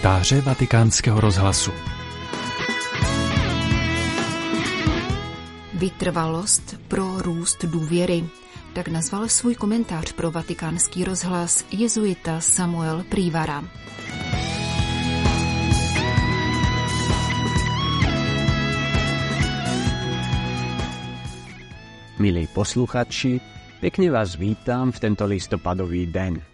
Komentáře vatikánského rozhlasu Vytrvalost pro růst důvěry. Tak nazval svůj komentář pro vatikánský rozhlas jezuita Samuel Prívara. Milí posluchači, pekne vás vítam v tento listopadový deň.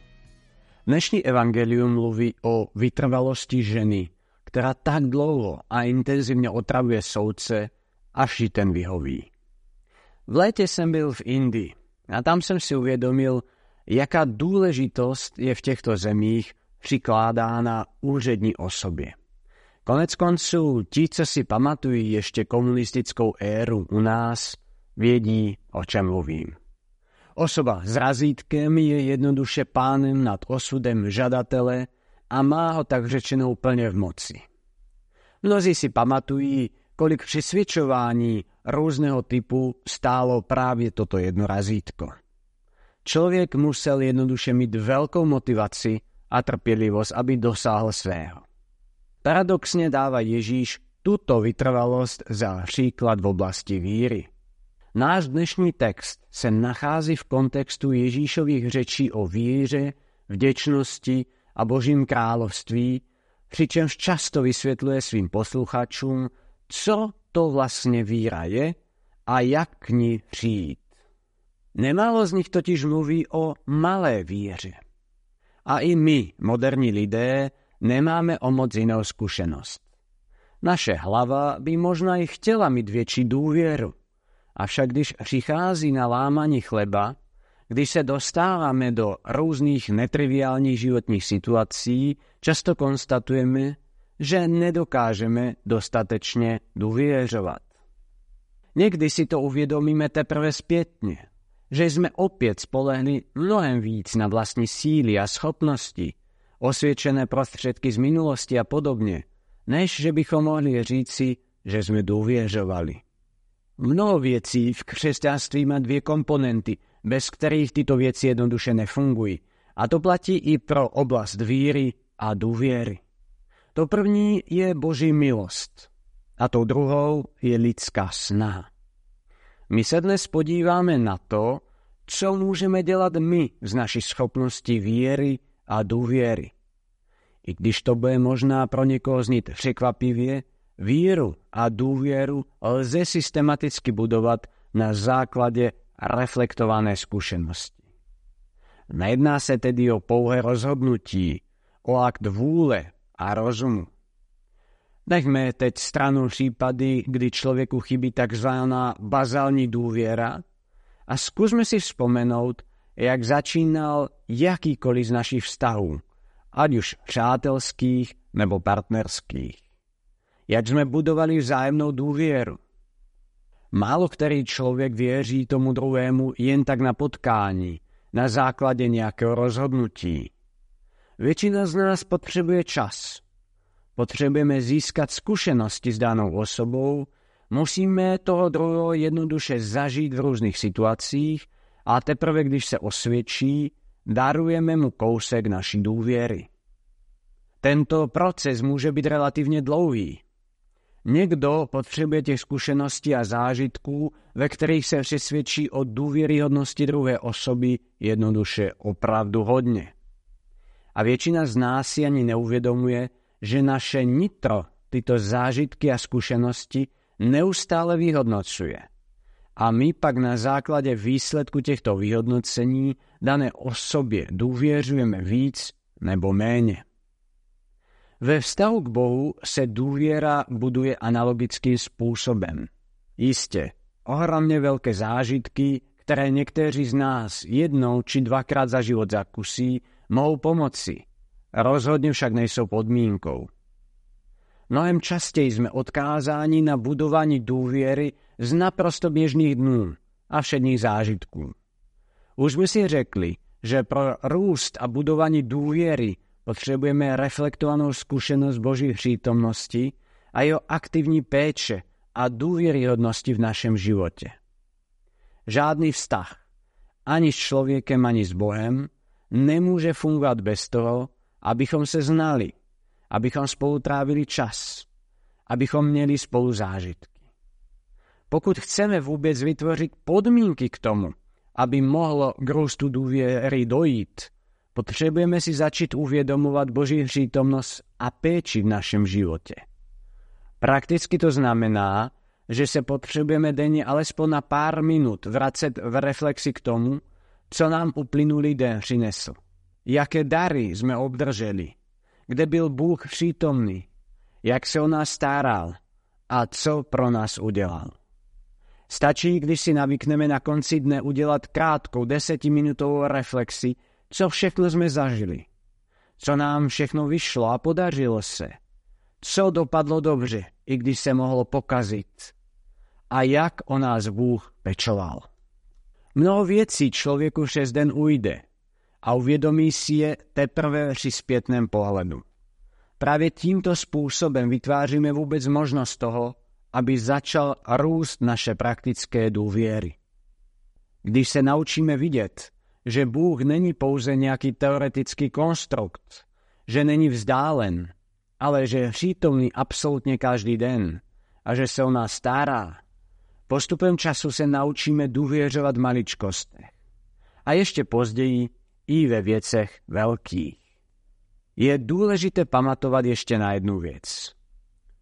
Dnešní evangelium mluví o vytrvalosti ženy, ktorá tak dlouho a intenzívne otravuje soudce, až ji ten vyhoví. V léte som byl v Indii a tam som si uvedomil, jaká dôležitosť je v týchto zemích přikládána úřední osobě. Konec konců, ti, co si pamatují ešte komunistickou éru u nás – Viedí, o čem mluvím. Osoba s razítkem je jednoduše pánem nad osudem žadatele a má ho tak řečeno úplne v moci. Mnozí si pamatují, kolik přisvičování rôzneho typu stálo práve toto jedno razítko. Človek musel jednoduše mať veľkou motivaci a trpělivosť, aby dosáhl svého. Paradoxne dáva Ježíš túto vytrvalosť za príklad v oblasti víry – Náš dnešní text se nachází v kontextu Ježíšových řečí o víře, vděčnosti a Božím království, přičemž často vysvětluje svým posluchačům, co to vlastně víra je a jak k ní přijít. Nemálo z nich totiž mluví o malé víře. A i my, moderní lidé, nemáme o moc inou skúsenosť. Naše hlava by možno i chtela mít větší důvěru, Avšak když přichází na lámaní chleba, když se dostáváme do různých netriviálních životních situací, často konstatujeme, že nedokážeme dostatečne dôvieřovať. Niekdy si to uvedomíme teprve spätne, že sme opäť spolehli mnohem víc na vlastní síly a schopnosti, osviečené prostředky z minulosti a podobne, než že bychom mohli říci, že sme dôvieřovali. Mnoho věcí v křesťanství má dvě komponenty, bez kterých tyto věci jednoduše nefungují. A to platí i pro oblast víry a důvěry. To první je Boží milost a tou druhou je lidská snaha. My se dnes podíváme na to, co můžeme dělat my z naší schopnosti víry a důvěry. I když to bude možná pro někoho znít překvapivě, Víru a dôvieru lze systematicky budovať na základe reflektované skúsenosti. Nejedná sa tedy o pouhé rozhodnutí, o akt vúle a rozumu. Nechme teď stranu prípady, kdy človeku chybí tzv. bazálni dôviera a skúsme si vzpomenúť, jak začínal jakýkoliv z našich vztahov, ať už přátelských nebo partnerských jak sme budovali vzájemnou dôvieru. Málo ktorý človek věří tomu druhému jen tak na potkání, na základe nejakého rozhodnutí. Väčšina z nás potrebuje čas. Potrebujeme získať skúsenosti s danou osobou, musíme toho druhého jednoduše zažiť v rôznych situáciách a teprve, když se osvědčí, darujeme mu kousek naší dôviery. Tento proces môže byť relatívne dlouhý. Niekto potrebuje tie skúsenosti a zážitku, ve ktorých sa přesvedčí o dôvieryhodnosti druhej osoby jednoduše opravdu hodne. A väčšina z nás si ani neuvedomuje, že naše nitro tyto zážitky a skúsenosti neustále vyhodnocuje. A my pak na základe výsledku týchto vyhodnocení dané osobie dôvieřujeme víc nebo méně. Ve vztahu k Bohu se důvěra buduje analogickým spôsobem. Iste, ohromne veľké zážitky, ktoré niektorí z nás jednou či dvakrát za život zakusí, mohou pomoci. Rozhodne však nejsou podmienkou. Mnohem častej sme odkázáni na budovanie dôviery z naprosto bežných dnú a všedných zážitků. Už sme si řekli, že pro rúst a budovanie dôviery Potrebujeme reflektovanú skúsenosť Božích prítomnosti a jeho aktivní péče a dôvieryhodnosti v našem živote. Žádný vztah, ani s človekem, ani s Bohem, nemôže fungovať bez toho, abychom sa znali, abychom spolu trávili čas, abychom měli spolu zážitky. Pokud chceme vůbec vytvořit podmínky k tomu, aby mohlo k růstu důvěry dojít, potřebujeme si začít uvědomovat Boží přítomnost a péči v našem životě. Prakticky to znamená, že se potřebujeme denně alespoň na pár minut vracet v reflexi k tomu, co nám uplynulý den přinesl. Jaké dary jsme obdrželi, kde byl Bůh přítomný, jak se o nás staral a co pro nás udělal. Stačí, když si navykneme na konci dne udělat krátkou desetiminutovou reflexi, co všechno jsme zažili, co nám všechno vyšlo a podařilo se, co dopadlo dobře, i když se mohlo pokazit a jak o nás Bůh pečoval. Mnoho věcí člověku přes den ujde a uvědomí si je teprve při zpětném pohledu. Právě tímto způsobem vytváříme vůbec možnost toho, aby začal růst naše praktické důvěry. Když se naučíme vidět, že Bůh není pouze nějaký teoretický konstrukt, že není vzdálen, ale že je přítomný absolutně každý den a že se o nás stará, postupem času se naučíme důvěřovat maličkostech. A ještě později i ve věcech velkých. Je důležité pamatovat ještě na jednu věc.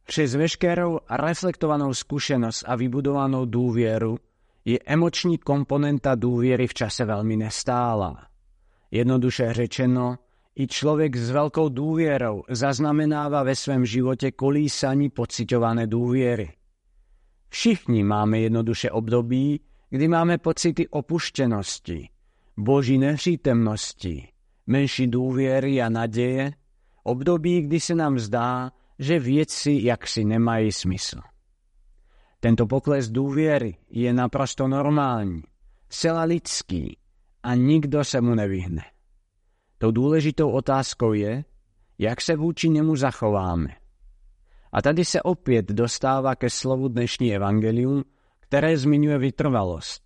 Přes veškerou reflektovanou zkušenost a vybudovanou důvěru je emoční komponenta důvěry v čase velmi nestálá. Jednoduše řečeno, i člověk s velkou důvěrou zaznamenává ve svém životě kolísaní pocitované důvěry. Všichni máme jednoduše období, kdy máme pocity opuštěnosti, boží nepřítomnosti, menší důvěry a naděje, období, kdy se nám zdá, že věci jaksi nemají smysl. Tento pokles důvěry je naprosto normální, zcela lidský a nikdo se mu nevyhne. Tou důležitou otázkou je, jak se vůči němu zachováme. A tady se opět dostává ke slovu dnešní evangelium, které zmiňuje vytrvalost.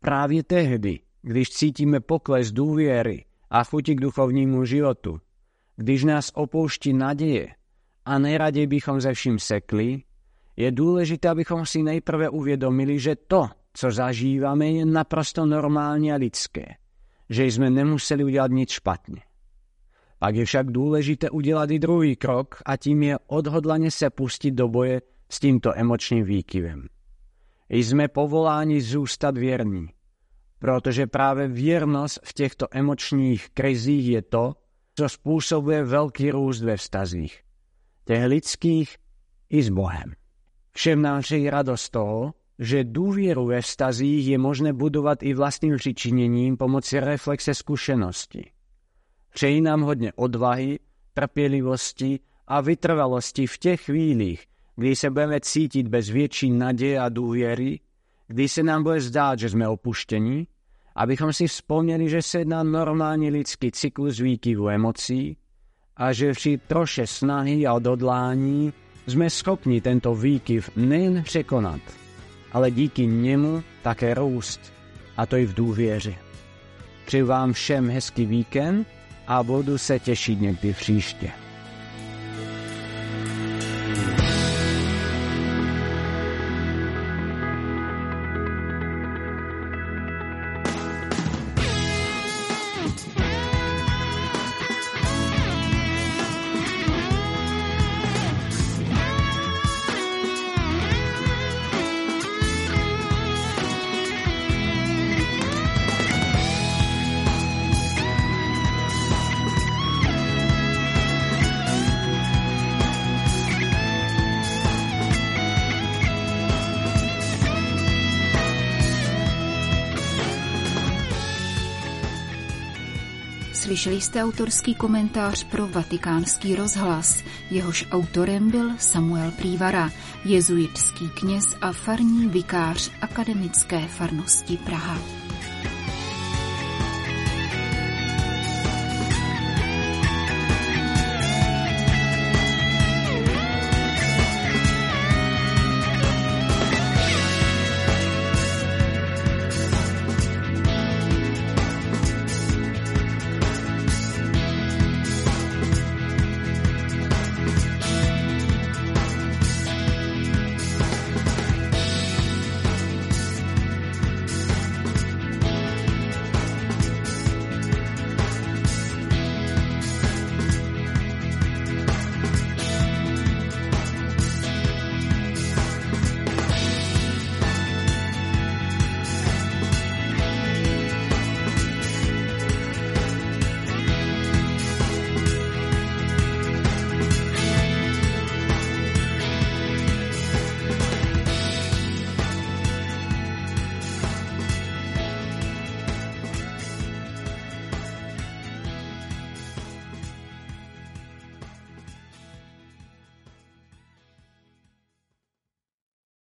Právě tehdy, když cítíme pokles důvěry a chuti k duchovnímu životu, když nás opouští naděje a nejraději bychom ze vším sekli, je důležité, abychom si nejprve uvědomili, že to, co zažíváme, je naprosto normální a lidské. Že jsme nemuseli udělat nic špatně. Pak je však důležité udělat i druhý krok a tím je odhodlaně se pustit do boje s tímto emočním výkyvem. Jsme povoláni zůstat věrní, protože právě věrnost v těchto emočních krizích je to, co způsobuje velký růst ve vztazích, těch lidských i s Bohem. Všem nám přeji radost toho, že důvěru ve vztazích je možné budovat i vlastním přičiněním pomocí reflexe zkušenosti. Přeji nám hodně odvahy, trpělivosti a vytrvalosti v těch chvílích, kdy se budeme cítit bez větší naděje a důvěry, kdy se nám bude zdát, že jsme opuštěni, abychom si vzpomněli, že se jedná normální lidský cyklus výkyvu emocí a že při troše snahy a odhodlání jsme schopni tento výkyv nejen překonat, ale díky němu také růst, a to i v důvěře. Přeji vám všem hezký víkend a budu se těšit někdy příště. Slyšeli jste autorský komentář pro vatikánský rozhlas. Jehož autorem byl Samuel Prívara, jezuitský kněz a farní vikář akademické farnosti Praha.